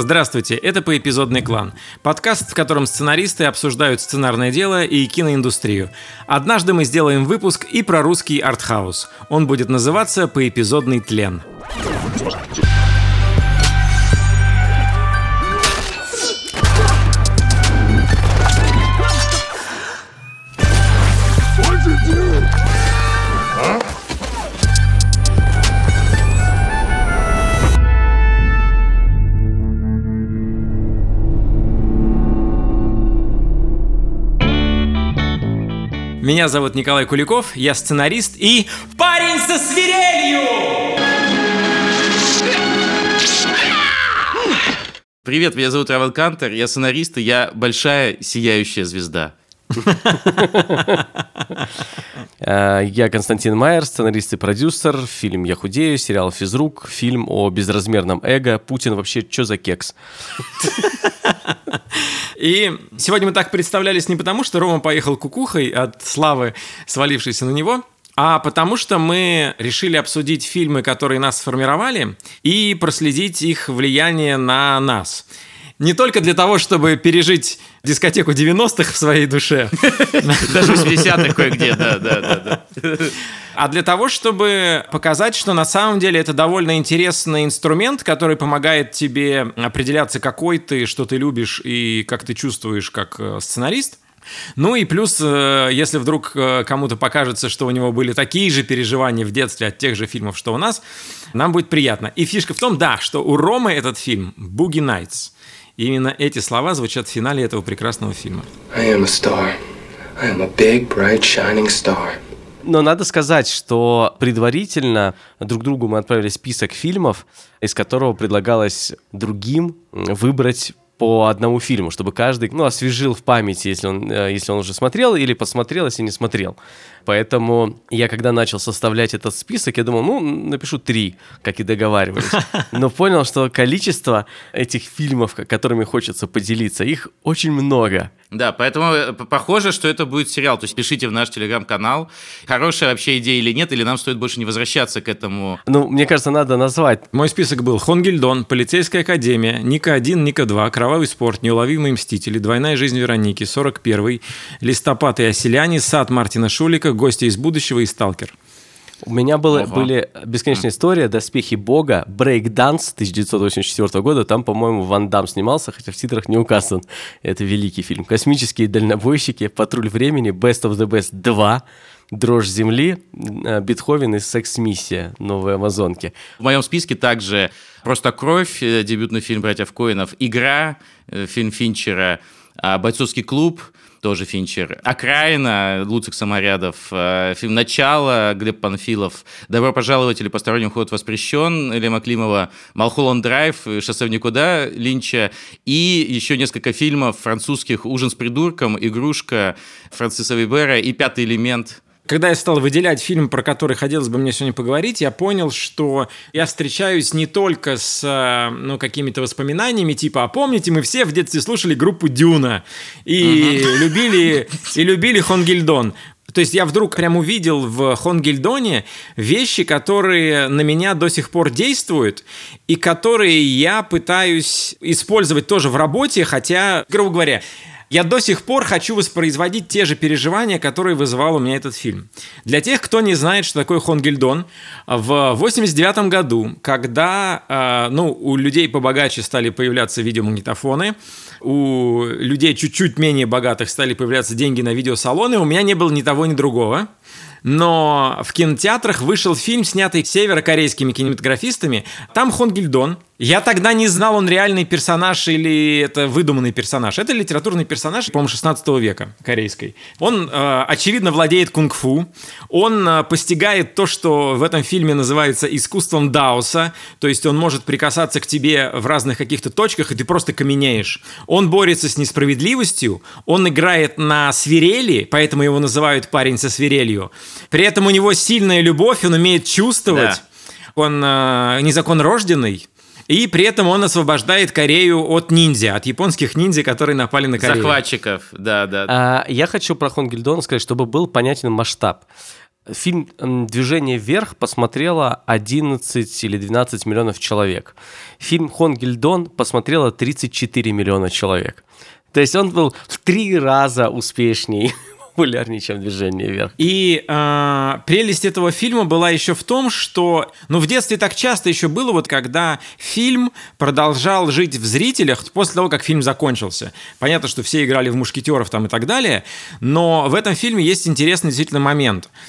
Здравствуйте, это «Поэпизодный клан» – подкаст, в котором сценаристы обсуждают сценарное дело и киноиндустрию. Однажды мы сделаем выпуск и про русский артхаус. Он будет называться «Поэпизодный тлен». Меня зовут Николай Куликов, я сценарист и парень со свирелью! Привет, меня зовут Раван Кантер, я сценарист, и я большая сияющая звезда. Э, я Константин Майер, сценарист и продюсер. Фильм «Я худею», сериал «Физрук», фильм о безразмерном эго. Путин вообще что за кекс? И сегодня мы так представлялись не потому, что Рома поехал кукухой от славы, свалившейся на него, а потому что мы решили обсудить фильмы, которые нас сформировали, и проследить их влияние на нас. Не только для того, чтобы пережить дискотеку 90-х в своей душе. Даже 80-х кое-где, да, да, да. А для того, чтобы показать, что на самом деле это довольно интересный инструмент, который помогает тебе определяться, какой ты, что ты любишь и как ты чувствуешь как э, сценарист. Ну и плюс, э, если вдруг э, кому-то покажется, что у него были такие же переживания в детстве от тех же фильмов, что у нас, нам будет приятно. И фишка в том, да, что у Ромы этот фильм «Буги Найтс». И именно эти слова звучат в финале этого прекрасного фильма. I am a star. I am a big, bright, shining star. Но надо сказать, что предварительно друг другу мы отправили список фильмов, из которого предлагалось другим выбрать по одному фильму, чтобы каждый ну, освежил в памяти, если он, э, если он уже смотрел, или посмотрел, если не смотрел. Поэтому я, когда начал составлять этот список, я думал, ну, напишу три, как и договаривались. Но понял, что количество этих фильмов, которыми хочется поделиться, их очень много. Да, поэтому э, похоже, что это будет сериал. То есть пишите в наш телеграм-канал, хорошая вообще идея или нет, или нам стоит больше не возвращаться к этому. Ну, мне кажется, надо назвать. Мой список был Хонгельдон, Полицейская академия, Ника-1, Ника-2, Кровавый спорт, Неуловимые мстители, Двойная жизнь Вероники, 41-й, Листопад и Оселяне, Сад Мартина Шулика, Гости из будущего и Сталкер. У меня было, были бесконечная история «Доспехи Бога», «Брейкданс» 1984 года. Там, по-моему, Ван Дам снимался, хотя в титрах не указан. Это великий фильм. «Космические дальнобойщики», «Патруль времени», «Best of the Best 2», «Дрожь земли», э, «Бетховен» и «Секс-миссия» новой Амазонки. В моем списке также «Просто кровь», э, дебютный фильм братьев Коинов, «Игра», э, фильм Финчера, а, «Бойцовский клуб», тоже Финчер. «Окраина» Луцик Саморядов, фильм «Начало» Глеб Панфилов, «Добро пожаловать» или «Посторонний ход воспрещен» Лема Климова, «Малхолланд Драйв», «Шоссе в никуда» Линча и еще несколько фильмов французских «Ужин с придурком», «Игрушка» Франциса Вибера и «Пятый элемент» Когда я стал выделять фильм, про который хотелось бы мне сегодня поговорить, я понял, что я встречаюсь не только с э, ну, какими-то воспоминаниями, типа, а помните, мы все в детстве слушали группу Дюна и uh-huh. любили и любили Хонгельдон. То есть я вдруг прям увидел в Хонгельдоне вещи, которые на меня до сих пор действуют и которые я пытаюсь использовать тоже в работе, хотя, грубо говоря, я до сих пор хочу воспроизводить те же переживания, которые вызывал у меня этот фильм. Для тех, кто не знает, что такое Хонгельдон, в 89 году, когда э, ну, у людей побогаче стали появляться видеомагнитофоны, у людей чуть-чуть менее богатых стали появляться деньги на видеосалоны, у меня не было ни того, ни другого но в кинотеатрах вышел фильм, снятый северокорейскими кинематографистами. Там Хонгильдон. Я тогда не знал, он реальный персонаж или это выдуманный персонаж. Это литературный персонаж, по-моему, 16 века корейской. Он, э, очевидно, владеет кунг-фу. Он э, постигает то, что в этом фильме называется искусством даоса. То есть он может прикасаться к тебе в разных каких-то точках, и ты просто каменеешь. Он борется с несправедливостью. Он играет на свирели, поэтому его называют парень со свирелью. При этом у него сильная любовь, он умеет чувствовать. Да. Он э, незаконно рожденный. И при этом он освобождает Корею от ниндзя, от японских ниндзя, которые напали на Корею. Захватчиков, да, да. А, я хочу про Хонгельдон сказать, чтобы был понятен масштаб. Фильм «Движение вверх» посмотрело 11 или 12 миллионов человек. Фильм «Хонгельдон» посмотрело 34 миллиона человек. То есть он был в три раза успешнее популярнее, чем «Движение вверх». И э, прелесть этого фильма была еще в том, что, ну, в детстве так часто еще было, вот когда фильм продолжал жить в зрителях после того, как фильм закончился. Понятно, что все играли в «Мушкетеров» там и так далее, но в этом фильме есть интересный действительно момент –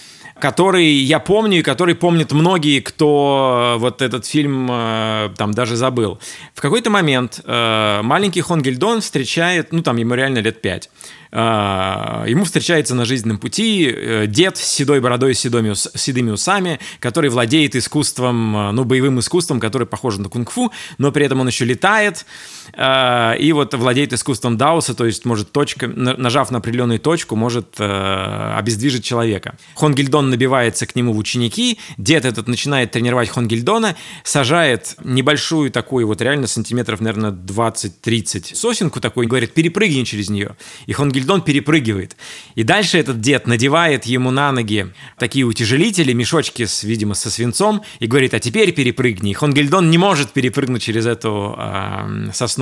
который я помню и который помнят многие, кто вот этот фильм э, там даже забыл. В какой-то момент э, маленький Хонгельдон встречает, ну там ему реально лет пять, ему встречается на жизненном пути э, дед с седой бородой, с седыми, с седыми усами, который владеет искусством, э, ну, боевым искусством, которое похоже на кунг-фу, но при этом он еще летает, и вот владеет искусством Дауса, то есть может точка, нажав на определенную точку, может обездвижить человека. Хонгельдон набивается к нему в ученики, дед этот начинает тренировать Хонгельдона, сажает небольшую такую вот реально сантиметров, наверное, 20-30 сосенку такой, говорит, перепрыгни через нее. И Хонгельдон перепрыгивает. И дальше этот дед надевает ему на ноги такие утяжелители, мешочки, с, видимо, со свинцом, и говорит, а теперь перепрыгни. И Хонгельдон не может перепрыгнуть через эту э, сосну.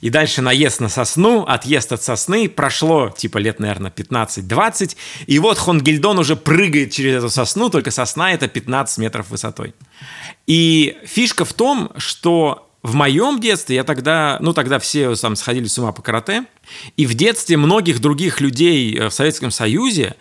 И дальше наезд на сосну, отъезд от сосны, прошло типа лет, наверное, 15-20, и вот Хонгельдон уже прыгает через эту сосну, только сосна это 15 метров высотой. И фишка в том, что в моем детстве я тогда, ну тогда все там сходили с ума по карате, и в детстве многих других людей э, в Советском Союзе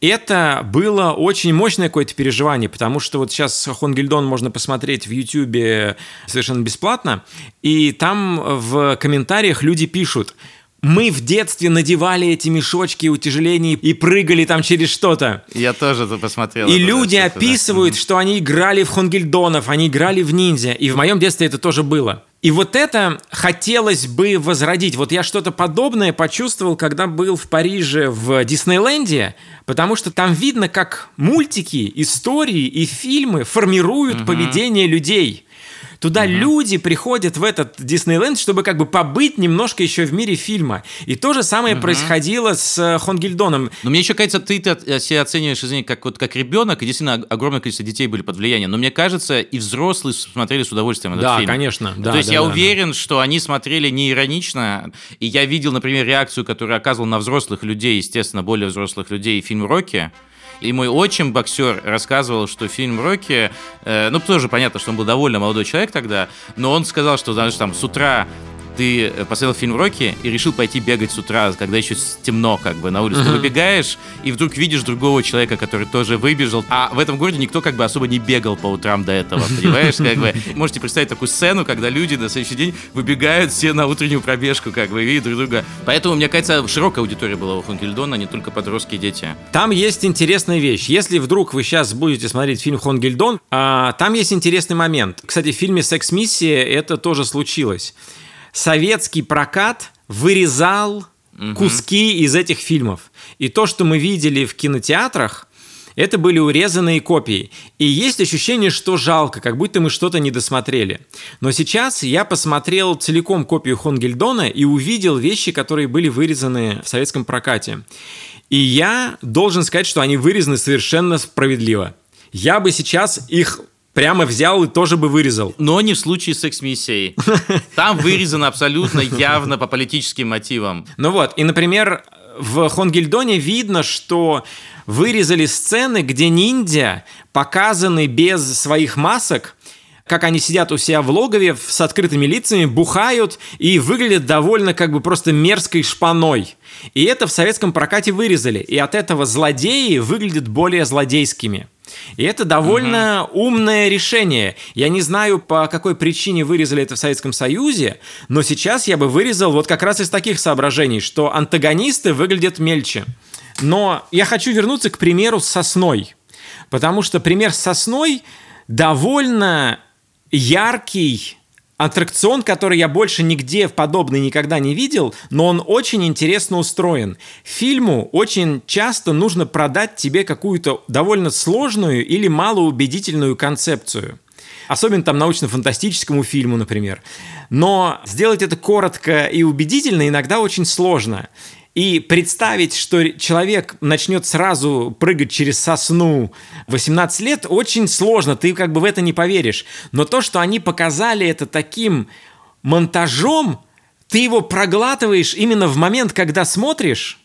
это было очень мощное какое-то переживание, потому что вот сейчас Хонгельдон можно посмотреть в Ютьюбе совершенно бесплатно, и там в комментариях люди пишут – мы в детстве надевали эти мешочки утяжелений и прыгали там через что-то. Я тоже это посмотрел. И люди описывают, да. что они играли в Хонгельдонов, они играли в ниндзя. И в моем детстве это тоже было. И вот это хотелось бы возродить. Вот я что-то подобное почувствовал, когда был в Париже в Диснейленде, потому что там видно, как мультики, истории и фильмы формируют угу. поведение людей. Туда угу. люди приходят в этот Диснейленд, чтобы как бы побыть немножко еще в мире фильма. И то же самое угу. происходило с э, Хонгельдоном. Но мне еще кажется, ты -то себя оцениваешь, извини, как, вот, как ребенок, и действительно огромное количество детей были под влиянием. Но мне кажется, и взрослые смотрели с удовольствием этот да, фильм. Конечно, да, То есть да, я да, уверен, да. что они смотрели не иронично. И я видел, например, реакцию, которую оказывал на взрослых людей, естественно, более взрослых людей, фильм «Рокки». И мой отчим, боксер, рассказывал, что фильм «Рокки», э, ну, тоже понятно, что он был довольно молодой человек тогда, но он сказал, что, знаешь, там, с утра ты э, посмотрел фильм «Рокки» и решил пойти бегать с утра, когда еще темно, как бы, на улицу. Ты выбегаешь, и вдруг видишь другого человека, который тоже выбежал. А в этом городе никто как бы особо не бегал по утрам до этого, понимаешь? Как бы, можете представить такую сцену, когда люди на следующий день выбегают все на утреннюю пробежку, как бы, видят друг друга. Поэтому, мне кажется, широкая аудитория была у Хонгельдона, не только подростки и дети. Там есть интересная вещь. Если вдруг вы сейчас будете смотреть фильм «Хонгельдон», а, там есть интересный момент. Кстати, в фильме «Секс-миссия» это тоже случилось советский прокат вырезал угу. куски из этих фильмов. И то, что мы видели в кинотеатрах, это были урезанные копии. И есть ощущение, что жалко, как будто мы что-то не досмотрели. Но сейчас я посмотрел целиком копию Хонгельдона и увидел вещи, которые были вырезаны в советском прокате. И я должен сказать, что они вырезаны совершенно справедливо. Я бы сейчас их прямо взял и тоже бы вырезал. Но не в случае с секс-миссией. Там вырезано абсолютно явно по политическим мотивам. Ну вот, и, например, в Хонгельдоне видно, что вырезали сцены, где ниндзя показаны без своих масок, как они сидят у себя в логове с открытыми лицами, бухают и выглядят довольно как бы просто мерзкой шпаной. И это в советском прокате вырезали. И от этого злодеи выглядят более злодейскими. И это довольно угу. умное решение. Я не знаю, по какой причине вырезали это в Советском Союзе, но сейчас я бы вырезал вот как раз из таких соображений, что антагонисты выглядят мельче. Но я хочу вернуться к примеру с сосной. Потому что пример с сосной довольно яркий аттракцион, который я больше нигде в подобный никогда не видел, но он очень интересно устроен. Фильму очень часто нужно продать тебе какую-то довольно сложную или малоубедительную концепцию. Особенно там научно-фантастическому фильму, например. Но сделать это коротко и убедительно иногда очень сложно. И представить, что человек начнет сразу прыгать через сосну 18 лет, очень сложно, ты как бы в это не поверишь. Но то, что они показали это таким монтажом, ты его проглатываешь именно в момент, когда смотришь,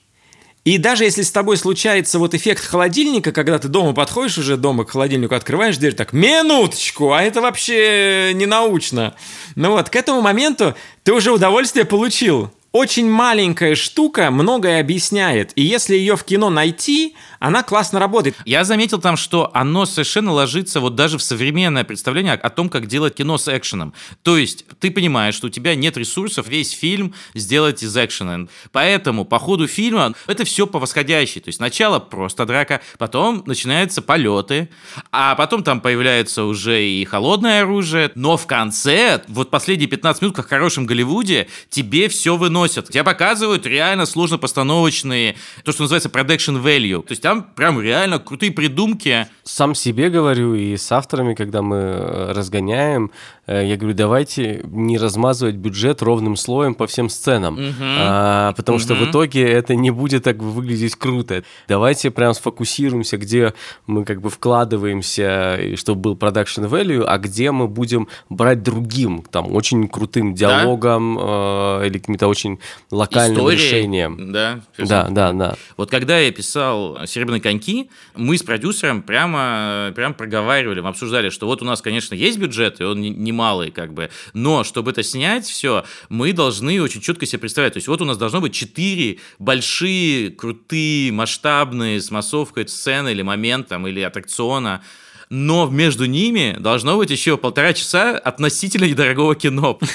и даже если с тобой случается вот эффект холодильника, когда ты дома подходишь уже дома к холодильнику, открываешь дверь, так, минуточку, а это вообще не научно. Ну вот, к этому моменту ты уже удовольствие получил очень маленькая штука многое объясняет. И если ее в кино найти, она классно работает. Я заметил там, что оно совершенно ложится вот даже в современное представление о том, как делать кино с экшеном. То есть ты понимаешь, что у тебя нет ресурсов весь фильм сделать из экшена. Поэтому по ходу фильма это все по восходящей. То есть сначала просто драка, потом начинаются полеты, а потом там появляется уже и холодное оружие. Но в конце, вот последние 15 минут, как в хорошем Голливуде, тебе все преподносят. Тебе показывают реально сложно постановочные, то, что называется production value. То есть прям реально крутые придумки. Сам себе говорю и с авторами, когда мы э, разгоняем, э, я говорю, давайте не размазывать бюджет ровным слоем по всем сценам, угу. а, потому угу. что в итоге это не будет так выглядеть круто. Давайте прям сфокусируемся, где мы как бы вкладываемся, чтобы был production value, а где мы будем брать другим, там, очень крутым диалогом да? э, или какими-то очень очень локальным Истории, решением. Да, да, да, да. Вот когда я писал «Серебряные коньки», мы с продюсером прямо, прямо проговаривали, мы обсуждали, что вот у нас, конечно, есть бюджет, и он немалый, как бы, но чтобы это снять все, мы должны очень четко себе представлять. То есть вот у нас должно быть четыре большие, крутые, масштабные с массовкой сцены или момента, или аттракциона, но между ними должно быть еще полтора часа относительно недорогого кино.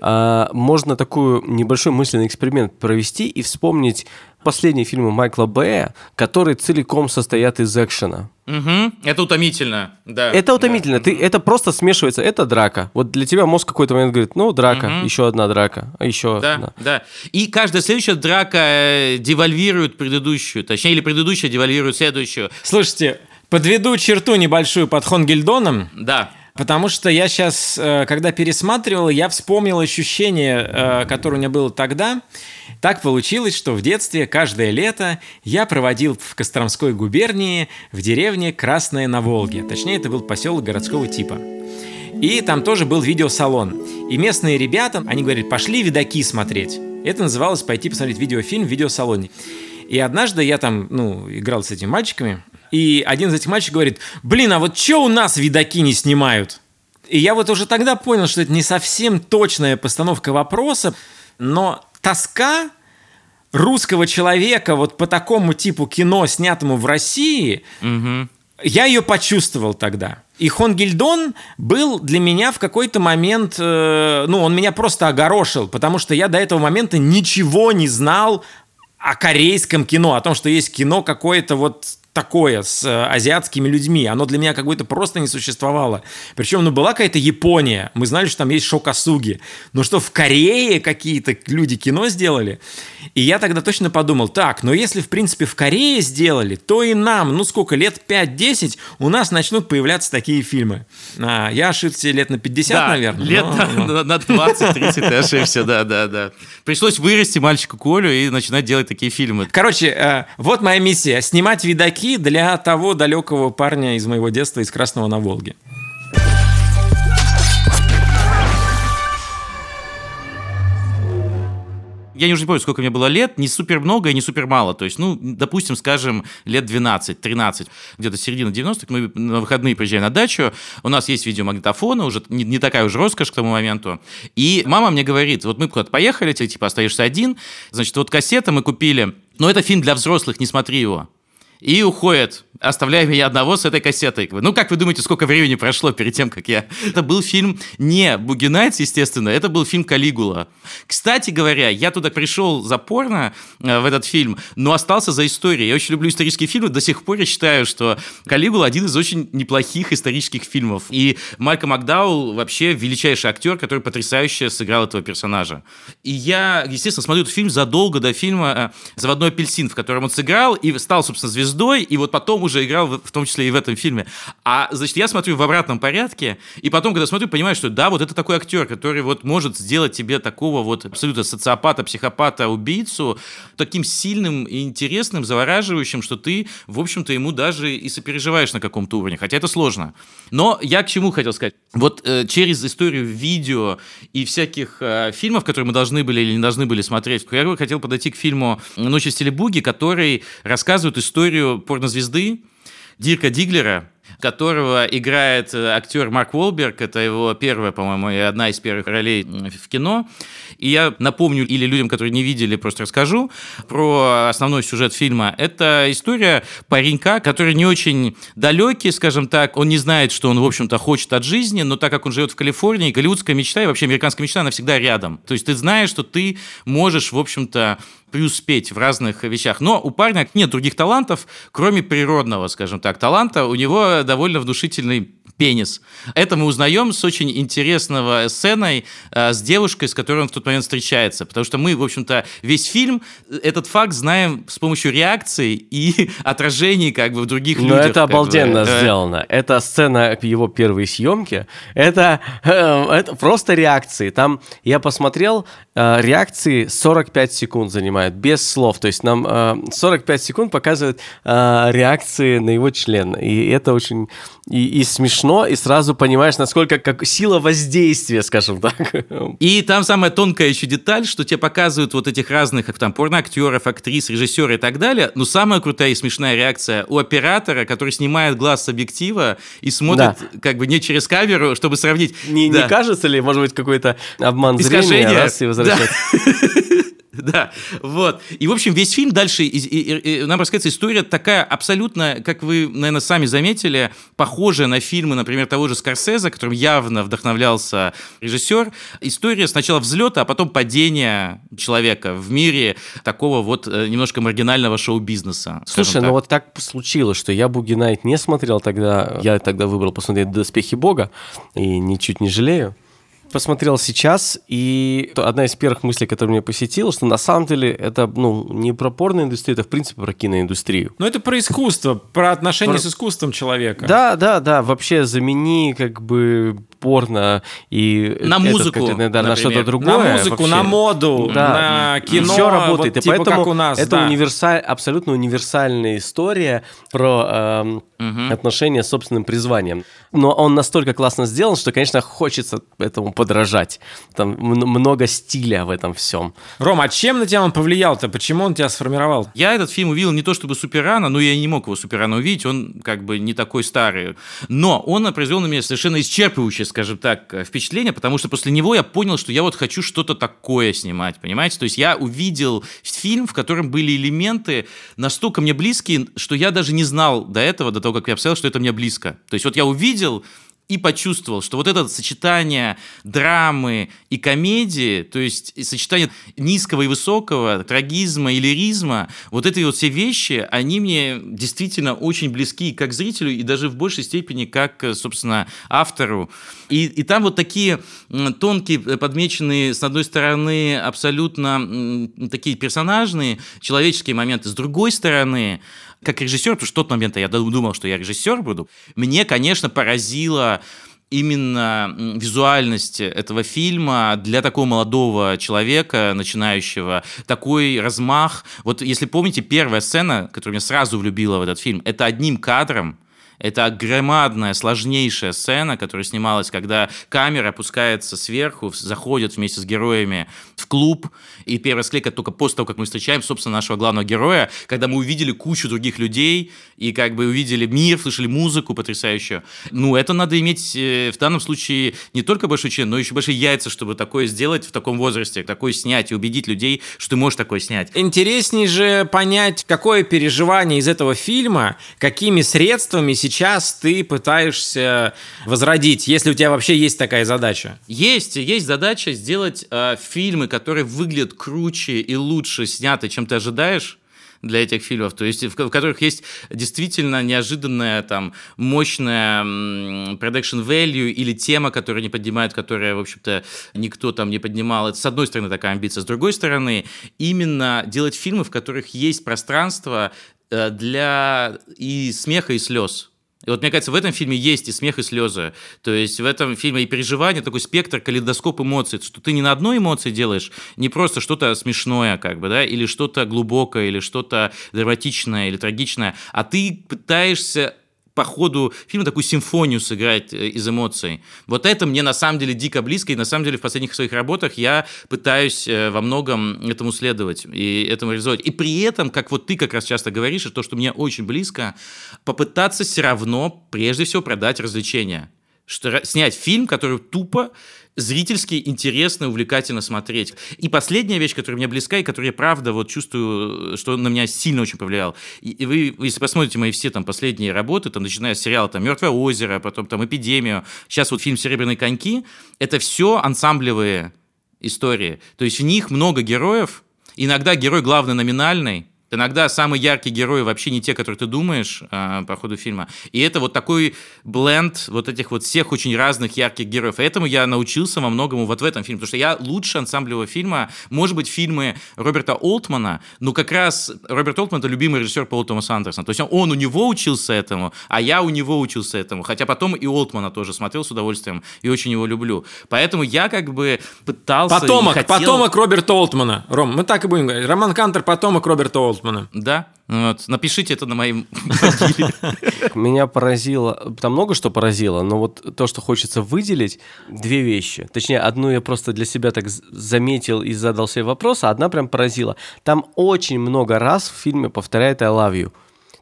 А, можно такой небольшой мысленный эксперимент провести и вспомнить последние фильмы Майкла Бэя, которые целиком состоят из экшена. Угу. Это утомительно, да. Это утомительно. Да. Ты, это просто смешивается. Это драка. Вот для тебя мозг какой-то момент говорит, ну, драка, угу. еще одна драка, а еще да, одна. Да, И каждая следующая драка э, девальвирует предыдущую, точнее, или предыдущая девальвирует следующую. Слушайте, подведу черту небольшую под Хонгельдоном. Да. Потому что я сейчас, э, когда пересматривал, я вспомнил ощущение, э, которое у меня было тогда. Так получилось, что в детстве каждое лето я проводил в Костромской губернии в деревне Красная на Волге. Точнее, это был поселок городского типа. И там тоже был видеосалон. И местные ребята, они говорят, пошли видаки смотреть. Это называлось пойти посмотреть видеофильм в видеосалоне. И однажды я там, ну, играл с этими мальчиками, и один из этих мальчиков говорит, блин, а вот что у нас видаки не снимают? И я вот уже тогда понял, что это не совсем точная постановка вопроса, но тоска русского человека вот по такому типу кино, снятому в России, угу. я ее почувствовал тогда. И Хонгельдон был для меня в какой-то момент, э, ну, он меня просто огорошил, потому что я до этого момента ничего не знал о корейском кино, о том, что есть кино какое-то вот такое с э, азиатскими людьми. Оно для меня как будто просто не существовало. Причем, ну, была какая-то Япония. Мы знали, что там есть шокасуги. Но что в Корее какие-то люди кино сделали. И я тогда точно подумал, так, но если, в принципе, в Корее сделали, то и нам, ну, сколько, лет 5-10, у нас начнут появляться такие фильмы. А, я ошибся лет на 50, да, наверное. лет но, на, но... на 20-30 ты ошибся, да, да, да. Пришлось вырасти мальчику Колю и начинать делать такие фильмы. Короче, э, вот моя миссия. Снимать видаки стихи для того далекого парня из моего детства из Красного на Волге. я не уже не помню, сколько мне было лет, не супер много и не супер мало. То есть, ну, допустим, скажем, лет 12-13, где-то середина 90-х, мы на выходные приезжаем на дачу, у нас есть видеомагнитофон, уже не, не такая уже роскошь к тому моменту. И мама мне говорит, вот мы куда-то поехали, ты типа остаешься один, значит, вот кассета мы купили, но это фильм для взрослых, не смотри его и уходит, оставляя меня одного с этой кассетой. Ну, как вы думаете, сколько времени прошло перед тем, как я... Это был фильм не «Буги Найтс», естественно, это был фильм «Калигула». Кстати говоря, я туда пришел за порно э, в этот фильм, но остался за историей. Я очень люблю исторические фильмы, до сих пор я считаю, что «Калигула» один из очень неплохих исторических фильмов. И Майкл Макдаул вообще величайший актер, который потрясающе сыграл этого персонажа. И я, естественно, смотрю этот фильм задолго до фильма «Заводной апельсин», в котором он сыграл и стал, собственно, звездой звездой, и вот потом уже играл в, в том числе и в этом фильме. А, значит, я смотрю в обратном порядке, и потом, когда смотрю, понимаю, что да, вот это такой актер, который вот может сделать тебе такого вот абсолютно социопата, психопата, убийцу таким сильным и интересным, завораживающим, что ты, в общем-то, ему даже и сопереживаешь на каком-то уровне, хотя это сложно. Но я к чему хотел сказать? Вот э, через историю видео и всяких э, фильмов, которые мы должны были или не должны были смотреть, я хотел подойти к фильму «Ночи в стиле буги», который рассказывает историю порнозвезды Дирка Диглера, которого играет э, актер Марк Уолберг. Это его первая, по-моему, и одна из первых ролей в кино. И я напомню, или людям, которые не видели, просто расскажу про основной сюжет фильма. Это история паренька, который не очень далекий, скажем так. Он не знает, что он, в общем-то, хочет от жизни, но так как он живет в Калифорнии, голливудская мечта и вообще американская мечта, она всегда рядом. То есть ты знаешь, что ты можешь, в общем-то, преуспеть в разных вещах. Но у парня нет других талантов, кроме природного, скажем так, таланта. У него довольно внушительный пенис. Это мы узнаем с очень интересного сценой э, с девушкой, с которой он в тот момент встречается. Потому что мы, в общем-то, весь фильм, э, этот факт знаем с помощью реакций и отражений как бы в других Но людях. это как бы. обалденно Э, сделано. Это сцена его первой съемки. Это, э, это просто реакции. Там я посмотрел, э, реакции 45 секунд занимают, без слов. То есть нам э, 45 секунд показывают э, реакции на его член. И это очень и, и смешно, и сразу понимаешь, насколько как сила воздействия, скажем так. И там самая тонкая еще деталь, что тебе показывают вот этих разных как там порноактеров, актрис, режиссеров и так далее. Но самая крутая и смешная реакция у оператора, который снимает глаз с объектива и смотрит как бы не через камеру, чтобы сравнить. Не, Да. не кажется ли, может быть, какой-то обман зрения, Искажение. раз и возвращаться? Да, вот. И, в общем, весь фильм дальше, и, и- и нам рассказывается история такая абсолютно, как вы, наверное, сами заметили, похожая на фильмы, например, того же Скорсезе, которым явно вдохновлялся режиссер. История сначала взлета, а потом падения человека в мире такого вот э, немножко маргинального шоу-бизнеса. Слушай, так. ну вот так случилось, что я Буги Найт не смотрел тогда. Я тогда выбрал посмотреть «Доспехи Бога» и ничуть не жалею. Посмотрел сейчас, и одна из первых мыслей, которая меня посетила, что на самом деле это ну, не про порноиндустрию, это в принципе про киноиндустрию. Ну, это про искусство, про отношения Про- с искусством человека. Да, да, да, вообще замени как бы порно и На этот музыку, конкретно, да, на что-то другое. На музыку, вообще. на моду, Да. на кино. Все работает. вот и типа поэтому как у нас, это да. универсаль- абсолютно универсальная история про эм, отношения с собственным призванием. Но он настолько классно сделан, что, конечно, хочется этому подражать. Там много стиля в этом всем. Ром, а чем на тебя он повлиял-то? Почему он тебя сформировал? Я этот фильм увидел не то чтобы супер рано, но я не мог его супер рано увидеть, он как бы не такой старый. Но он произвел на меня совершенно исчерпывающее, скажем так, э, впечатление, потому что после него я понял, что я вот хочу что-то такое снимать, понимаете? То есть я увидел фильм, в котором были элементы настолько мне близкие, что я даже не знал до этого, до того, как я обсуждал, что это мне близко. То есть вот я увидел и почувствовал, что вот это сочетание драмы и комедии, то есть сочетание низкого и высокого, трагизма и лиризма, вот эти вот все вещи, они мне действительно очень близки как зрителю и даже в большей степени как, э, собственно, автору. И, и там вот такие тонкие, э, подмеченные, с одной стороны, абсолютно такие персонажные, человеческие моменты, с другой стороны, как режиссер, потому что в тот момент я думал, что я режиссер буду, мне, конечно, поразило именно визуальность этого фильма для такого молодого человека, начинающего, такой размах. Вот если помните, первая сцена, которая меня сразу влюбила в этот фильм, это одним кадром, это громадная, сложнейшая сцена, которая снималась, когда камера опускается сверху, заходит вместе с героями в клуб, и первая склейка только после того, как мы встречаем, собственно, нашего главного героя, когда мы увидели кучу других людей, и как бы увидели мир, слышали музыку потрясающую. Ну, это надо иметь э, в данном случае не только большой член, но еще большие яйца, чтобы такое сделать в таком возрасте, такое снять и убедить людей, что ты можешь такое снять. Интересней же понять, какое переживание из этого фильма, какими средствами сейчас ты пытаешься возродить, если у тебя вообще есть такая задача. Есть, есть задача сделать э, фильмы, которые выглядят круче и лучше сняты, чем ты ожидаешь для этих фильмов, то есть в, в которых есть действительно неожиданная там мощная production value или тема, которую не поднимают, которая, в общем-то, никто там не поднимал. Это, с одной стороны, такая амбиция. С другой стороны, именно делать фильмы, в которых есть пространство э, для и смеха, и слез. И вот, мне кажется, в этом фильме есть и смех, и слезы. То есть в этом фильме и переживание, такой спектр, калейдоскоп эмоций, что ты не на одной эмоции делаешь, не просто что-то смешное, как бы, да, или что-то глубокое, или что-то драматичное, или трагичное, а ты пытаешься по ходу фильма такую симфонию сыграть э, из эмоций. Вот это мне на самом деле дико близко, и на самом деле в последних своих работах я пытаюсь э, во многом этому следовать и этому реализовать. И при этом, как вот ты как раз часто говоришь, то, что мне очень близко, попытаться все равно прежде всего продать развлечения. Что снять фильм, который тупо зрительски интересно, увлекательно смотреть. И последняя вещь, которая мне близка, и которую я правда вот чувствую, что на меня сильно очень повлиял. И вы, если посмотрите мои все там последние работы, там, начиная с сериала там «Мертвое озеро», потом там «Эпидемию», сейчас вот фильм «Серебряные коньки», это все ансамблевые истории. То есть в них много героев, иногда герой главный номинальный, Иногда самые яркие герои вообще не те, которые ты думаешь э, по ходу фильма. И это вот такой бленд вот этих вот всех очень разных ярких героев. И этому я научился во многому вот в этом фильме. Потому что я лучше ансамблевого фильма, может быть, фильмы Роберта Олтмана, но как раз Роберт Олтман — это любимый режиссер Пола Томаса Андерсона. То есть он, он у него учился этому, а я у него учился этому. Хотя потом и Олтмана тоже смотрел с удовольствием и очень его люблю. Поэтому я как бы пытался... Потомок, хотел... потомок Роберта Олтмана. Ром, мы так и будем говорить. Роман Кантер — потомок Роберта Олтмана. Болтмана. Да, вот. Напишите это на моем могиле. Меня поразило, там много что поразило, но вот то, что хочется выделить, две вещи. Точнее, одну я просто для себя так заметил и задал себе вопрос, а одна прям поразила. Там очень много раз в фильме повторяет «I love you».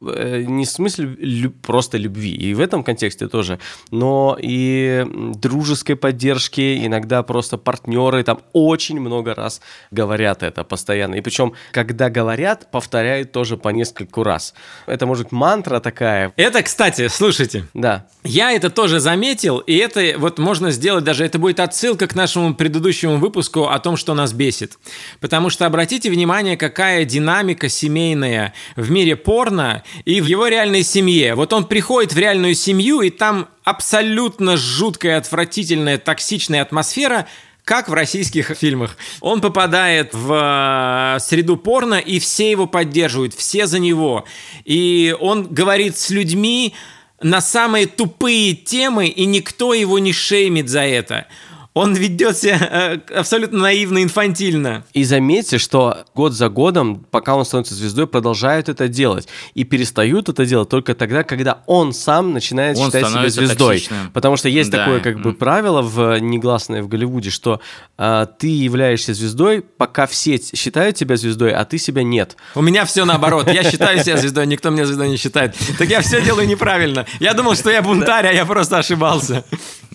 Э, не в смысле люб, просто любви, и в этом контексте тоже, но и дружеской поддержки, иногда просто партнеры там очень много раз говорят это постоянно. И причем, когда говорят, повторяют тоже по нескольку раз. Это может быть мантра такая. Это, кстати, слушайте. Да. Я это тоже заметил, и это вот можно сделать даже, это будет отсылка к нашему предыдущему выпуску о том, что нас бесит. Потому что обратите внимание, какая динамика семейная в мире порно и в его реальной семье. Вот он приходит в реальную семью, и там абсолютно жуткая, отвратительная, токсичная атмосфера, как в российских фильмах. Он попадает в э, среду порно, и все его поддерживают, все за него. И он говорит с людьми на самые тупые темы, и никто его не шеймит за это он ведет себя э, абсолютно наивно, инфантильно. И заметьте, что год за годом, пока он становится звездой, продолжают это делать. И перестают это делать только тогда, когда он сам начинает он считать себя звездой. Токсичным. Потому что есть да. такое как бы правило в негласное в Голливуде, что э, ты являешься звездой, пока все считают тебя звездой, а ты себя нет. У меня все наоборот. Я считаю себя звездой, никто меня звездой не считает. Так я все делаю неправильно. Я думал, что я бунтарь, а я просто ошибался.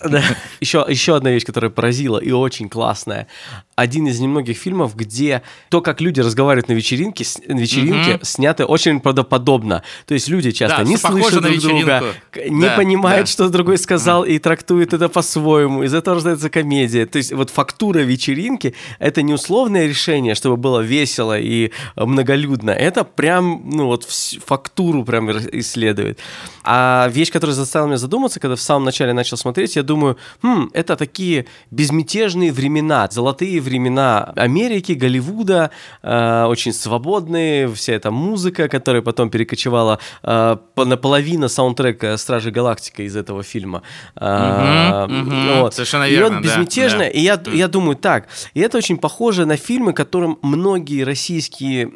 Да. Еще, еще одна вещь, которая поразила и очень классная. Один из немногих фильмов, где то, как люди разговаривают на вечеринке, на вечеринке угу. снято очень правдоподобно. То есть люди часто да, не слышат друг друга, не да, понимают, да. что другой сказал, угу. и трактуют это по-своему. Из этого рождается комедия. То есть вот фактура вечеринки — это не условное решение, чтобы было весело и многолюдно. Это прям, ну вот, фактуру прям исследует. А вещь, которая заставила меня задуматься, когда в самом начале начал смотреть, я думаю, хм, это такие безмятежные времена, золотые времена Америки, Голливуда, э, очень свободные, вся эта музыка, которая потом перекочевала э, наполовину саундтрека «Стражи Галактика» из этого фильма. Э, угу, вот. Совершенно верно, И вот безмятежно, да, и я, я думаю так, и это очень похоже на фильмы, которым многие российские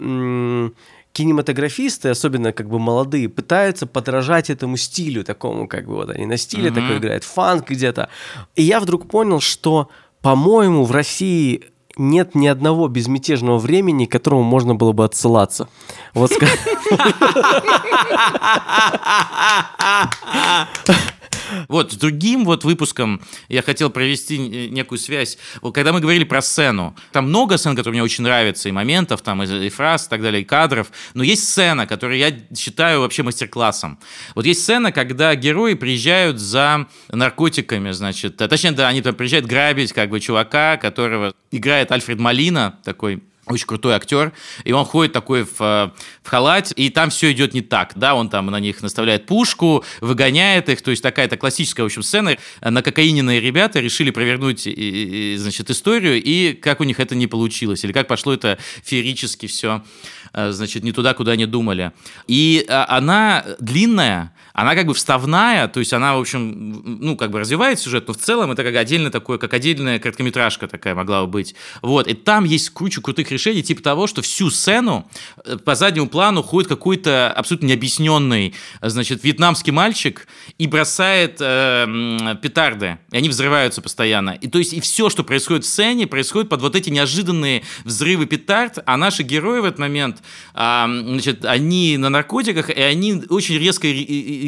кинематографисты, особенно как бы молодые, пытаются подражать этому стилю такому, как бы вот они на стиле mm-hmm. такой играют, фанк где-то. И я вдруг понял, что, по-моему, в России нет ни одного безмятежного времени, к которому можно было бы отсылаться. Вот Вот, с другим вот выпуском я хотел провести некую связь. Вот, когда мы говорили про сцену, там много сцен, которые мне очень нравятся, и моментов, там, и, и фраз, и так далее, и кадров, но есть сцена, которую я считаю вообще мастер-классом. Вот есть сцена, когда герои приезжают за наркотиками, значит, точнее, да, они там приезжают грабить, как бы, чувака, которого играет Альфред Малина, такой очень крутой актер, и он ходит такой в, в халате, и там все идет не так, да, он там на них наставляет пушку, выгоняет их, то есть такая-то классическая, в общем, сцена. На кокаиненные ребята решили провернуть, значит, историю, и как у них это не получилось, или как пошло это феерически все э, значит, не туда, куда они думали. И э, она длинная, она как бы вставная, то есть она, в общем, ну, как бы развивает сюжет, но в целом это как отдельно такое, как отдельная короткометражка такая могла бы быть. Вот, и там есть куча крутых решений, типа того, что всю сцену э, по заднему плану ходит какой-то абсолютно необъясненный, значит, вьетнамский мальчик и бросает э, петарды, и они взрываются постоянно. И то есть и все, что происходит в сцене, происходит под вот эти неожиданные взрывы петард, а наши герои в этот момент, э, значит, они на наркотиках, и они очень резко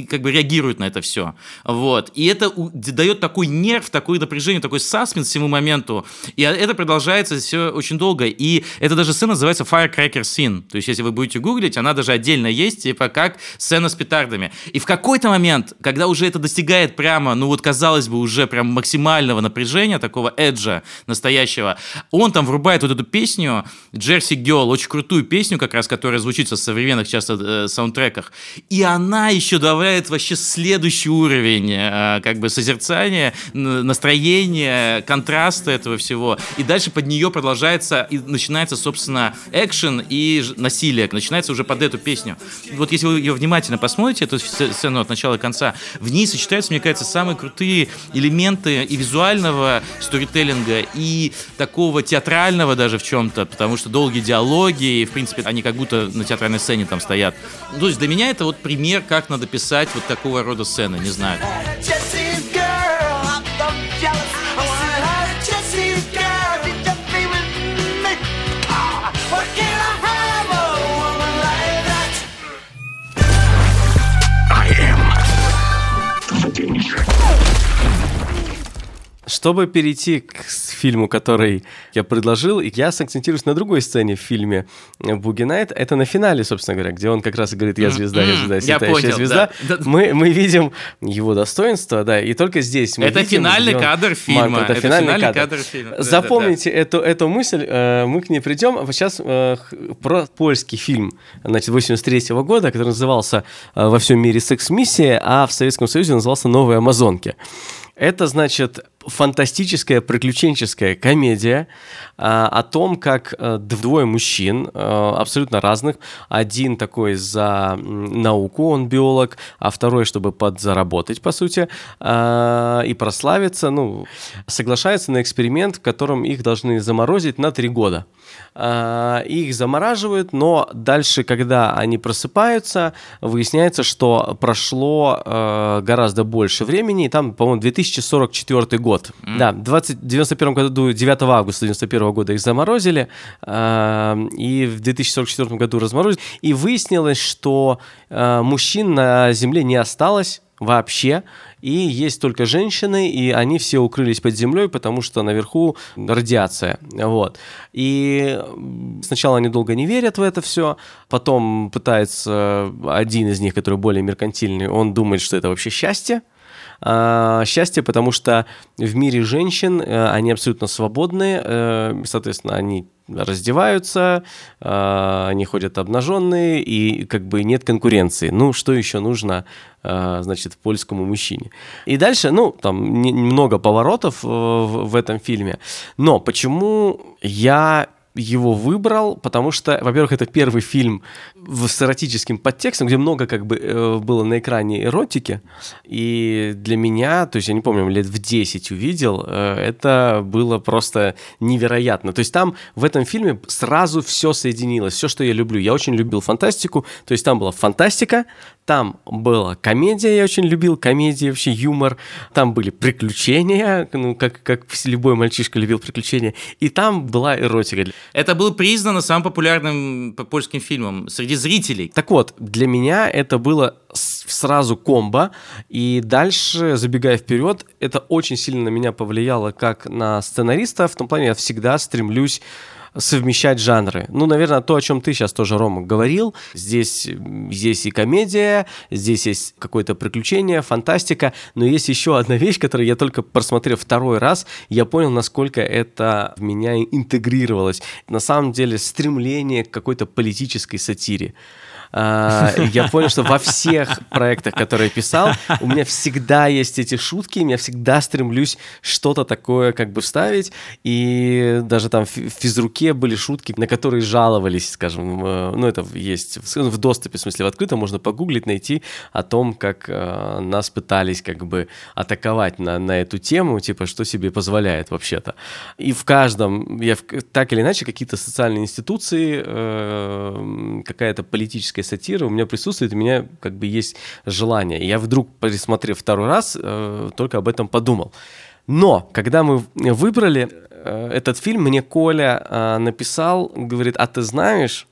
как бы реагируют на это все. Вот. И это дает такой нерв, такое напряжение, такой саспенс всему моменту. И это продолжается все очень долго. И эта даже сцена называется Firecracker Scene. То есть, если вы будете гуглить, она даже отдельно есть, типа как сцена с петардами. И в какой-то момент, когда уже это достигает прямо, ну вот казалось бы, уже прям максимального напряжения, такого эджа настоящего, он там врубает вот эту песню Джерси Girl, очень крутую песню как раз, которая звучит со современных часто э, саундтреках. И она еще добавляет вообще следующий уровень э, как бы созерцания, настроения, контраста этого всего. И дальше под нее продолжается и начинается, собственно, экшен и насилие. Начинается уже под эту песню. Вот если вы ее внимательно посмотрите, эту сцену от начала до конца, в ней сочетаются, мне кажется, самые крутые элементы и визуального сторителлинга, и такого театрального даже в чем-то, потому что долгие диалоги, и, в принципе, они как будто на театральной сцене там стоят. То есть для меня это вот пример, как надо писать вот такого рода сцены, не знаю. Чтобы перейти к фильму, который я предложил, я сакцентируюсь на другой сцене в фильме «Буги Найт». Это на финале, собственно говоря, где он как раз говорит «Я звезда, я звезда, я понял, звезда». Да. Мы, мы видим его достоинство, да, и только здесь мы Это видим, финальный он... кадр фильма. Марк, это, это финальный, финальный кадр. кадр фильма. Запомните да, да, да. Эту, эту мысль, э, мы к ней придем. Сейчас э, про польский фильм, значит, 83 -го года, который назывался э, «Во всем мире секс-миссия», а в Советском Союзе назывался «Новые Амазонки». Это, значит, фантастическая приключенческая комедия а, о том, как а, двое мужчин а, абсолютно разных. Один такой за науку, он биолог, а второй, чтобы подзаработать, по сути, а, и прославиться, ну, соглашаются на эксперимент, в котором их должны заморозить на три года. А, их замораживают, но дальше, когда они просыпаются, выясняется, что прошло а, гораздо больше времени, и там, по-моему, 2044 год. Mm. Да, в 20, 91 году, 9 августа 91 года их заморозили, а, и в 2044 году разморозили, и выяснилось, что мужчин на Земле не осталось, вообще, и есть только женщины, и они все укрылись под землей, потому что наверху радиация, вот. И сначала они долго не верят в это все, потом пытается один из них, который более меркантильный, он думает, что это вообще счастье, а, счастье, потому что в мире женщин э, они абсолютно свободны, э, соответственно, они раздеваются, э, они ходят обнаженные, и как бы нет конкуренции. Ну, что еще нужно, значит, польскому мужчине? И дальше, ну, там немного поворотов в этом фильме, но почему я его выбрал, потому что, во-первых, это первый фильм с эротическим подтекстом, где много как бы э, было на экране эротики, и для меня, то есть я не помню, лет в 10 увидел, э, это было просто невероятно. То есть там в этом фильме сразу все соединилось, все, что я люблю. Я очень любил фантастику, то есть там была фантастика, там была комедия, я очень любил комедии, вообще юмор. Там были приключения, ну, как, как любой мальчишка любил приключения. И там была эротика. Это было признано самым популярным польским фильмом среди зрителей. Так вот, для меня это было сразу комбо. И дальше, забегая вперед, это очень сильно на меня повлияло как на сценариста. В том плане я всегда стремлюсь совмещать жанры. Ну, наверное, то, о чем ты сейчас тоже, Рома, говорил. Здесь, здесь и комедия, здесь есть какое-то приключение, фантастика, но есть еще одна вещь, которую я только просмотрев второй раз, я понял, насколько это в меня интегрировалось. На самом деле, стремление к какой-то политической сатире. А, я понял, что во всех проектах, которые я писал, у меня всегда есть эти шутки, я всегда стремлюсь что-то такое как бы вставить, и даже там в физруке были шутки, на которые жаловались, скажем, э, ну это есть в, доступе, в смысле в открытом, можно погуглить, найти о том, как э, нас пытались как бы атаковать на, на эту тему, типа, что себе позволяет вообще-то. И в каждом, я так или иначе, какие-то социальные институции, э, какая-то политическая сатира у меня присутствует, у меня как бы есть желание. И я вдруг, пересмотрев второй раз, э, только об этом подумал. Но когда мы выбрали э, этот фильм, мне Коля э, написал, говорит, а ты знаешь,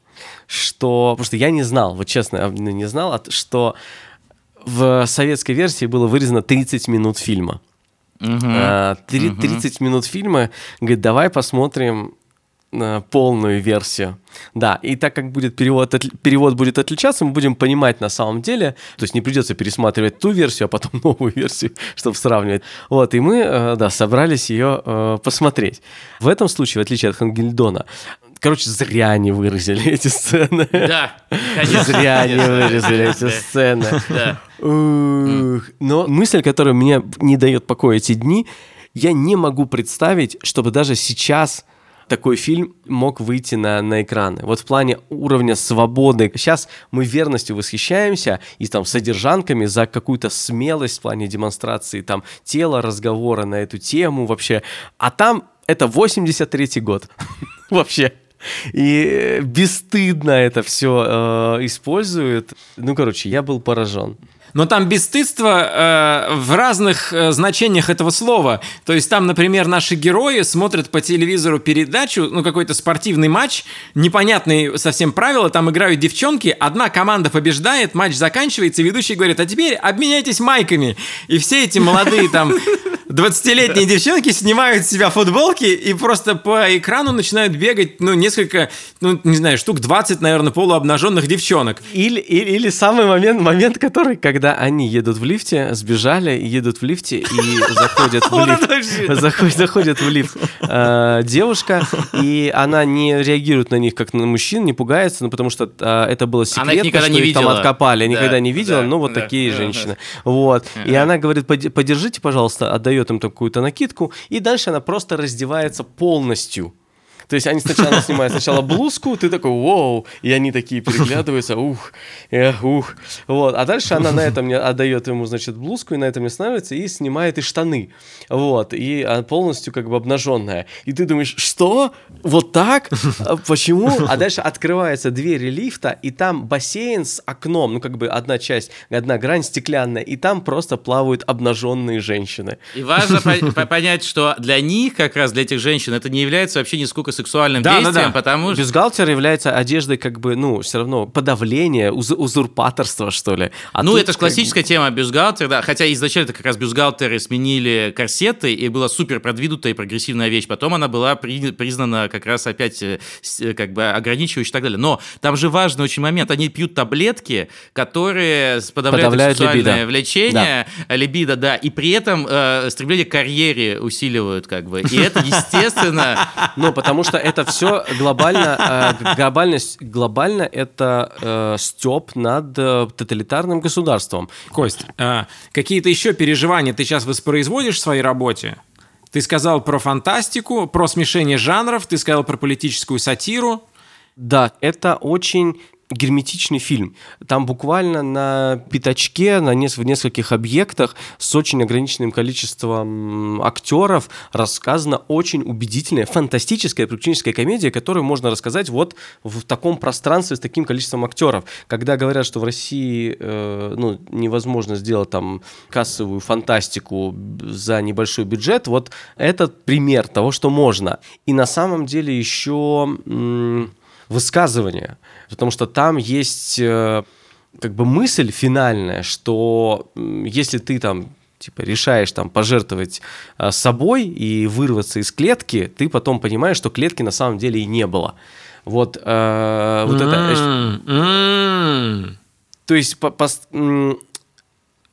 что... Потому что я не знал, вот честно, не знал, что в советской версии было вырезано 30 минут фильма. Uh-huh. 30 uh-huh. минут фильма, говорит, давай посмотрим полную версию. Да, и так как будет перевод, перевод будет отличаться, мы будем понимать на самом деле, то есть не придется пересматривать ту версию, а потом новую версию, чтобы сравнивать. Вот, и мы, э, да, собрались ее э, посмотреть. В этом случае, в отличие от Хангельдона, короче, зря не выразили эти сцены. Да, конечно. Зря не выразили эти сцены. Но мысль, которая мне не дает покоя эти дни, я не могу представить, чтобы даже сейчас такой фильм мог выйти на, на экраны. Вот в плане уровня свободы. Сейчас мы верностью восхищаемся и там содержанками за какую-то смелость в плане демонстрации там тела, разговора на эту тему вообще. А там это 83-й год вообще. И бесстыдно это все э, используют. Ну, короче, я был поражен. Но там бесстыдство э, в разных э, значениях этого слова. То есть там, например, наши герои смотрят по телевизору передачу, ну, какой-то спортивный матч, непонятные совсем правила, там играют девчонки, одна команда побеждает, матч заканчивается, и ведущий говорит, а теперь обменяйтесь майками. И все эти молодые там 20-летние девчонки снимают с себя футболки и просто по экрану начинают бегать, ну, несколько, ну, не знаю, штук 20, наверное, полуобнаженных девчонок. Или, или, или самый момент, момент, который, когда они едут в лифте, сбежали, едут в лифте и заходят в лифт. Заходят, заходят в лифт э, девушка, и она не реагирует на них как на мужчин, не пугается, ну, потому что э, это было секретно, она их никогда что не их видела. там откопали. Никогда не видела, ну, вот такие женщины. Вот. И она говорит, подержите, пожалуйста, отдает им какую-то накидку, и дальше она просто раздевается полностью. То есть они сначала снимают сначала блузку, ты такой, вау, и они такие переглядываются, ух, эх, ух. Вот. А дальше она на этом отдает ему, значит, блузку, и на этом не становится, и снимает и штаны. Вот. И полностью как бы обнаженная. И ты думаешь, что? Вот так? Почему? А дальше открывается двери лифта, и там бассейн с окном, ну как бы одна часть, одна грань стеклянная, и там просто плавают обнаженные женщины. И важно понять, что для них, как раз для этих женщин, это не является вообще нисколько сексуальным да, действием, да, да. потому что... Бюстгальтер является одеждой как бы, ну, все равно подавление, уз- узурпаторство, что ли. А ну, это же классическая тема бюстгальтер, да, хотя изначально это как раз бюстгальтеры сменили корсеты, и была супер продвинутая и прогрессивная вещь. Потом она была при... признана как раз опять э, э, как бы ограничивающей и так далее. Но там же важный очень момент, они пьют таблетки, которые подавляют, подавляют сексуальное либидо. влечение, да. либидо, да, и при этом э, стремление к карьере усиливают, как бы. И это, естественно... Ну, потому что что это все глобально, э, глобальность, глобально это э, степ над э, тоталитарным государством. Кость, э, какие-то еще переживания ты сейчас воспроизводишь в своей работе? Ты сказал про фантастику, про смешение жанров, ты сказал про политическую сатиру. Да, это очень герметичный фильм. Там буквально на пятачке, на неск- в нескольких объектах с очень ограниченным количеством актеров рассказана очень убедительная, фантастическая приключенческая комедия, которую можно рассказать вот в таком пространстве с таким количеством актеров. Когда говорят, что в России э, ну, невозможно сделать там кассовую фантастику за небольшой бюджет, вот этот пример того, что можно. И на самом деле еще... М- высказывания, потому что там есть э, как бы мысль финальная, что если ты там типа решаешь там пожертвовать э, собой и вырваться из клетки, ты потом понимаешь, что клетки на самом деле и не было. Вот, э, вот это. То есть по, по,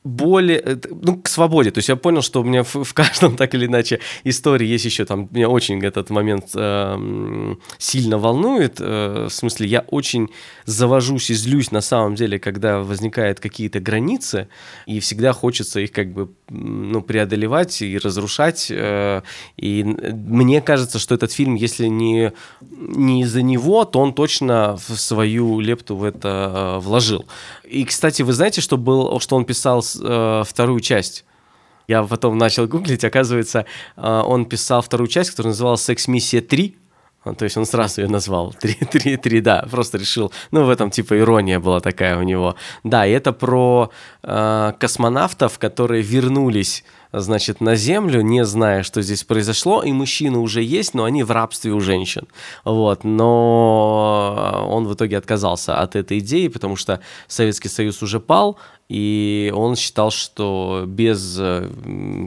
более, э, ну, к свободе. То есть я понял, что у меня в, в каждом так или иначе истории есть еще там, меня очень этот момент э, сильно волнует. Э, в смысле, я очень завожусь и злюсь на самом деле, когда возникают какие-то границы, и всегда хочется их как бы ну, преодолевать и разрушать. Э, и мне кажется, что этот фильм, если не, не из-за него, то он точно в свою лепту в это э, вложил. И, кстати, вы знаете, что, был, что он писал э, вторую часть? Я потом начал гуглить, оказывается, э, он писал вторую часть, которая называлась «Секс-миссия 3», то есть он сразу ее назвал. Три, три, три, да, просто решил. Ну, в этом типа ирония была такая у него. Да, и это про э, космонавтов, которые вернулись значит, на землю, не зная, что здесь произошло, и мужчины уже есть, но они в рабстве у женщин. Вот, но он в итоге отказался от этой идеи, потому что Советский Союз уже пал, и он считал, что без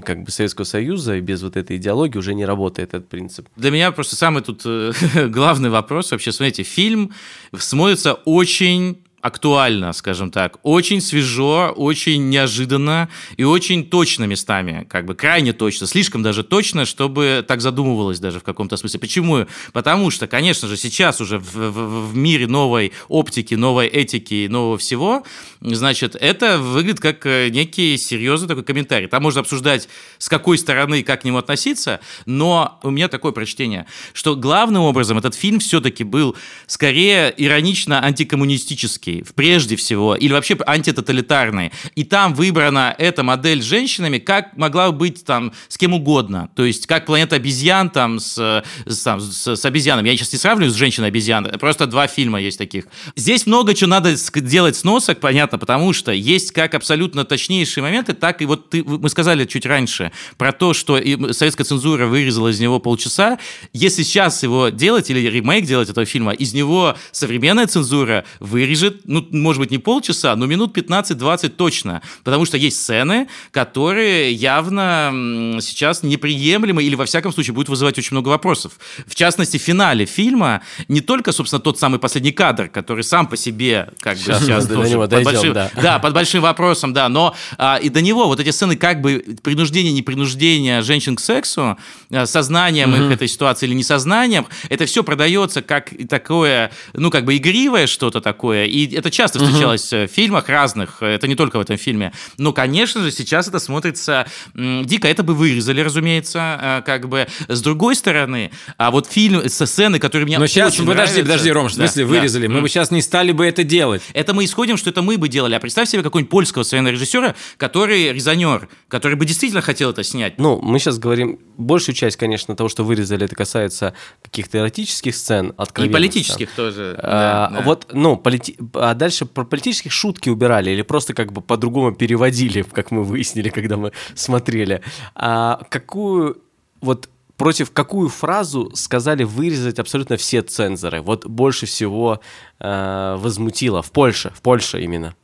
как бы Советского Союза и без вот этой идеологии уже не работает этот принцип. Для меня просто самый тут э, главный вопрос вообще, смотрите, фильм смотрится очень актуально, скажем так, очень свежо, очень неожиданно и очень точно местами, как бы крайне точно, слишком даже точно, чтобы так задумывалось даже в каком-то смысле. Почему? Потому что, конечно же, сейчас уже в, в, в мире новой оптики, новой этики, нового всего, значит, это выглядит как э, некий серьезный такой комментарий. Там можно обсуждать, с какой стороны, как к нему относиться, но у меня такое прочтение, что главным образом этот фильм все-таки был скорее иронично антикоммунистический, анархии, прежде всего, или вообще антитоталитарной. И там выбрана эта модель с женщинами, как могла быть там с кем угодно. То есть, как планета обезьян там с, с, там, с, с обезьянами. Я сейчас не сравниваю с женщиной-обезьян, просто два фильма есть таких. Здесь много чего надо делать с носок, понятно, потому что есть как абсолютно точнейшие моменты, так и вот ты, мы сказали чуть раньше про то, что советская цензура вырезала из него полчаса. Если сейчас его делать или ремейк делать этого фильма, из него современная цензура вырежет ну, может быть, не полчаса, но минут 15-20 точно. Потому что есть сцены, которые явно сейчас неприемлемы или, во всяком случае, будут вызывать очень много вопросов. В частности, в финале фильма не только, собственно, тот самый последний кадр, который сам по себе как бы сейчас, сейчас тоже под дойдем, большим, да. да, под большим вопросом, да, но а, и до него вот эти сцены как бы принуждение, непринуждение женщин к сексу, а, сознанием mm-hmm. их этой ситуации или несознанием, это все продается как такое, ну, как бы игривое что-то такое, и это часто встречалось угу. в фильмах разных, это не только в этом фильме. Но, конечно же, сейчас это смотрится дико. Это бы вырезали, разумеется, э, как бы. С другой стороны, а вот фильм со сцены, которые меня Но сейчас, очень подожди, подожди, Ром, в смысле да, вырезали? Да. Мы бы сейчас не стали бы это делать. Это мы исходим, что это мы бы делали. А представь себе какого-нибудь польского современного режиссера, который резонер, который бы действительно хотел это снять. Ну, мы сейчас говорим, большую часть, конечно, того, что вырезали, это касается каких-то эротических сцен, откровенных. И политических сцен. тоже. А, да, да. Вот, ну, полити... а дальше про политические шутки убирали или просто как бы по-другому переводили, как мы выяснили, когда мы смотрели. А какую вот против какую фразу сказали вырезать абсолютно все цензоры? Вот больше всего э, возмутило в Польше, в Польше именно.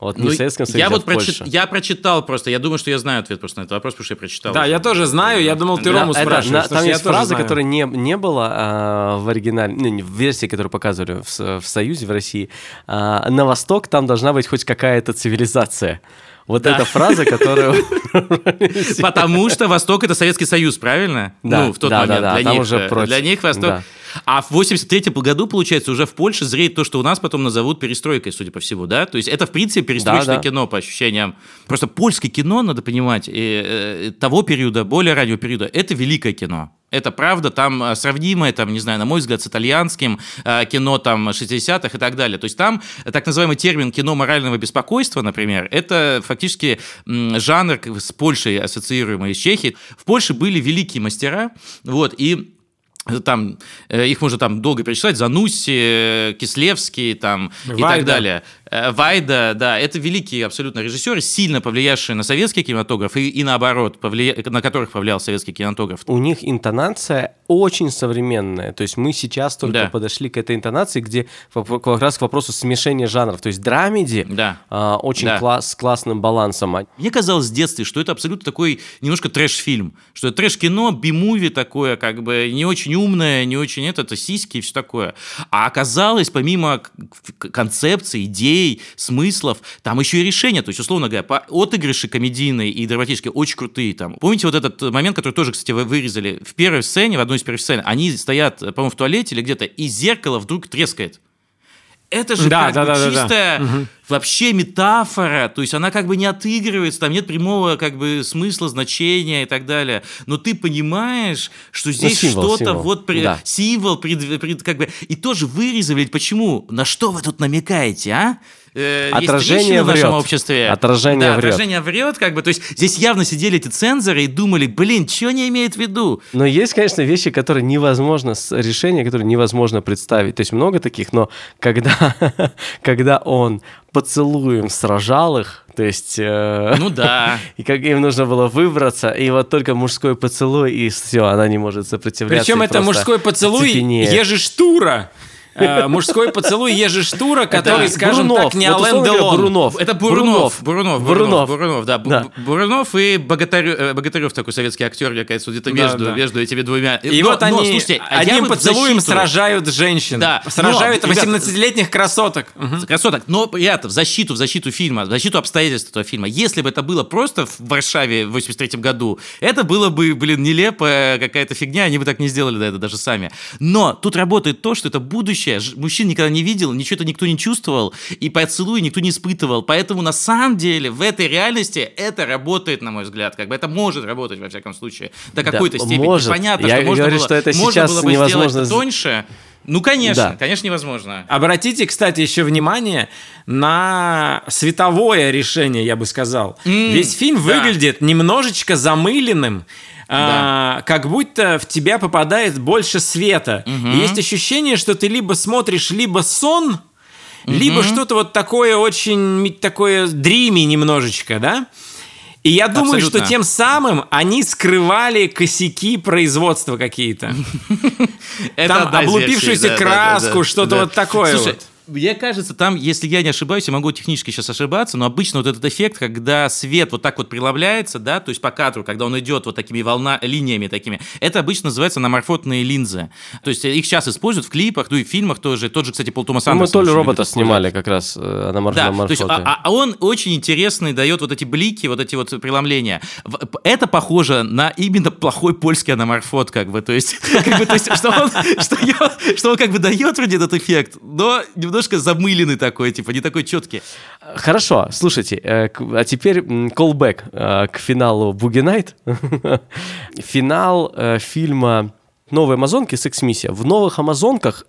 Вот не ну, в Советском Союзе, я а вот прочит... Я прочитал просто, я думаю, что я знаю ответ просто на этот вопрос, потому что я прочитал. Да, я тоже знаю, я думал, ты Рому спрашиваешь. Это, там есть фраза, которой не, не было а, в оригинале, ну, в версии, которую показывали в, в Союзе, в России. А, на восток там должна быть хоть какая-то цивилизация. Вот да. эта фраза, которую... Потому что Восток — это Советский Союз, правильно? Да, ну, в тот да, момент. Да, да, для, них, уже против. для них Восток... Да. А в 83 году, получается, уже в Польше зреет то, что у нас потом назовут перестройкой, судя по всему, да? То есть это, в принципе, перестроечное да, да. кино, по ощущениям. Просто польское кино, надо понимать, и, э, того периода, более раннего периода, это великое кино. Это правда, там э, сравнимое, там, не знаю, на мой взгляд, с итальянским э, кино там 60-х и так далее. То есть там так называемый термин кино морального беспокойства, например, это фактически жанр с Польшей ассоциируемый с Чехией. В Польше были великие мастера, вот, и там, э, их можно там долго перечислять, Зануси, Кислевский там, Вайда. и так далее. Э, Вайда, да, это великие абсолютно режиссеры, сильно повлиявшие на советский кинематограф и, и наоборот, повлия... на которых повлиял советский кинематограф. У них интонация очень современная, то есть мы сейчас только да. подошли к этой интонации, где как раз к вопросу смешения жанров, то есть драмеди да. а, очень да. Класс, с классным балансом. Мне казалось в детстве, что это абсолютно такой немножко трэш-фильм, что это трэш-кино, би-муви такое, как бы не очень умное, не очень это, это сиськи и все такое. А оказалось, помимо концепции, идей, идей, смыслов, там еще и решения. То есть, условно говоря, по отыгрыши комедийные и драматические очень крутые. Там. Помните вот этот момент, который тоже, кстати, вы вырезали? В первой сцене, в одной из первых сцен, они стоят, по-моему, в туалете или где-то, и зеркало вдруг трескает. Это же Да, как да, бы да, да, да. чистая вообще метафора, то есть она как бы не отыгрывается, там нет прямого как бы смысла, значения и так далее. Но ты понимаешь, что здесь символ, что-то символ. вот при- Да. символ пред- пред- как бы и тоже вырезали. Почему? На что вы тут намекаете, а? Э, есть Отражение трещины в нашем врет. обществе. Отражение да, врет. отражение врет, как бы. То есть здесь явно сидели эти цензоры и думали, блин, что они имеют в виду? Но есть, конечно, вещи, которые невозможно, решения, которые невозможно представить. То есть много таких, но когда, когда он поцелуем сражал их, то есть... э, Ну да. И как им нужно было выбраться, и вот только мужской поцелуй, и все, она не может сопротивляться. Причем это мужской поцелуй оцепенеет. Э, Мужской поцелуй Ежи Штура, который, скажем так, не Ален Делон. Бурунов. Это Бурунов. Бурунов. Бурунов. Бурунов. Да. Бу- Да. Бу- Бурунов и э, Богатырев такой советский актер, мне кажется, где-то между, этими двумя. И вот они одним поцелуем сражают женщин. Да. Сражают Но, ребята, 18-летних красоток. Красоток. Но, ребята, в защиту, в защиту фильма, в защиту обстоятельств этого фильма. Если бы это было просто в Варшаве в 83 году, это было бы, блин, нелепая какая-то фигня, они бы так не сделали да, это даже сами. Но тут работает то, что это будущее. Ж- Мужчин никогда не видел, ничего это никто не чувствовал, и поцелуй никто не испытывал. Поэтому на самом деле в этой реальности это работает, на мой взгляд. Как бы это может работать, во всяком случае, до Да, какой-то степени. может. Понятно, Я что можно говорю, было, что это можно сейчас было бы невозможно сделать тоньше. Ну, конечно, Да. конечно, невозможно. Обратите, кстати, еще внимание на световое решение, я бы сказал. М, Весь фильм да. выглядит немножечко замыленным, а, как будто в тебя попадает больше света. И есть ощущение, что ты либо смотришь либо сон, либо что-то вот такое очень такое дрими немножечко, да? И я думаю, Абсолютно. что тем самым они скрывали косяки производства какие-то. Там облупившуюся да, да, краску, да, да, что-то да. вот такое Слушай. Мне кажется, там, если я не ошибаюсь, я могу технически сейчас ошибаться, но обычно вот этот эффект, когда свет вот так вот преломляется, да, то есть по кадру, когда он идет вот такими волна, линиями такими, это обычно называется аноморфотные линзы. То есть их сейчас используют в клипах, ну и в фильмах тоже. Тот же, кстати, Пол Томас Ну, мы Андерсон то ли очень робота снимали как раз э, на Да, то есть, маршруте. а, а он очень интересный, дает вот эти блики, вот эти вот преломления. Это похоже на именно плохой польский аноморфот, как бы, то есть, как бы, то есть что, он, что, я- что он как бы дает вроде этот эффект, но немножко замыленный такой, типа, не такой четкий. Хорошо, слушайте, э, а теперь колбэк к финалу Буги Найт. Финал э, фильма «Новые Амазонки. Секс-миссия». В «Новых Амазонках»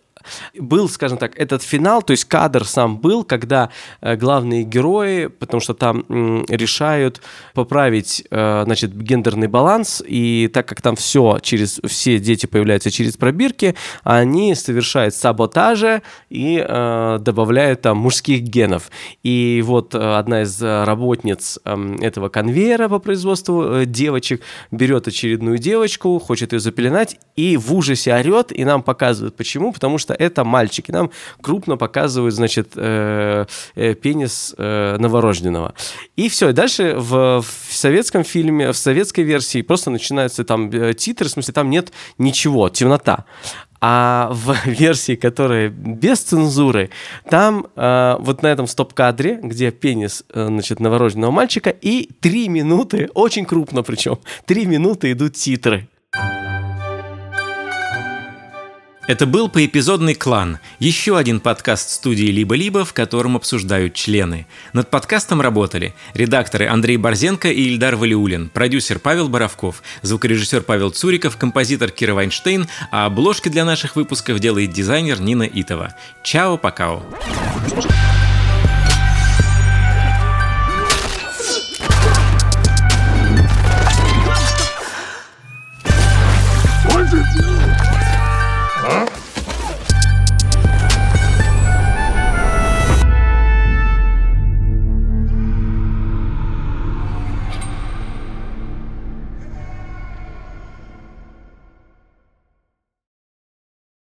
был, скажем так, этот финал, то есть кадр сам был, когда э, главные герои, потому что там решают поправить, э, значит, гендерный баланс, и так как там все через, все дети появляются через пробирки, они совершают саботажи и э, добавляют там мужских генов. И вот одна из работниц эм, этого конвейера по производству девочек берет очередную девочку, хочет ее запеленать, и в ужасе орет, и нам показывают почему, потому что это мальчик, и нам крупно показывают, значит, э, э, пенис э, новорожденного. И все, и дальше в, в советском фильме, в советской версии просто начинаются там э, титры, в смысле там нет ничего, темнота. А в версии, которая без цензуры, там э, вот на этом стоп-кадре, где пенис, э, значит, новорожденного мальчика, и три минуты, очень крупно причем, три минуты идут титры. Это был поэпизодный «Клан», еще один подкаст студии «Либо-либо», в котором обсуждают члены. Над подкастом работали редакторы Андрей Борзенко и Ильдар Валиулин, продюсер Павел Боровков, звукорежиссер Павел Цуриков, композитор Кира Вайнштейн, а обложки для наших выпусков делает дизайнер Нина Итова. Чао, покао. Thank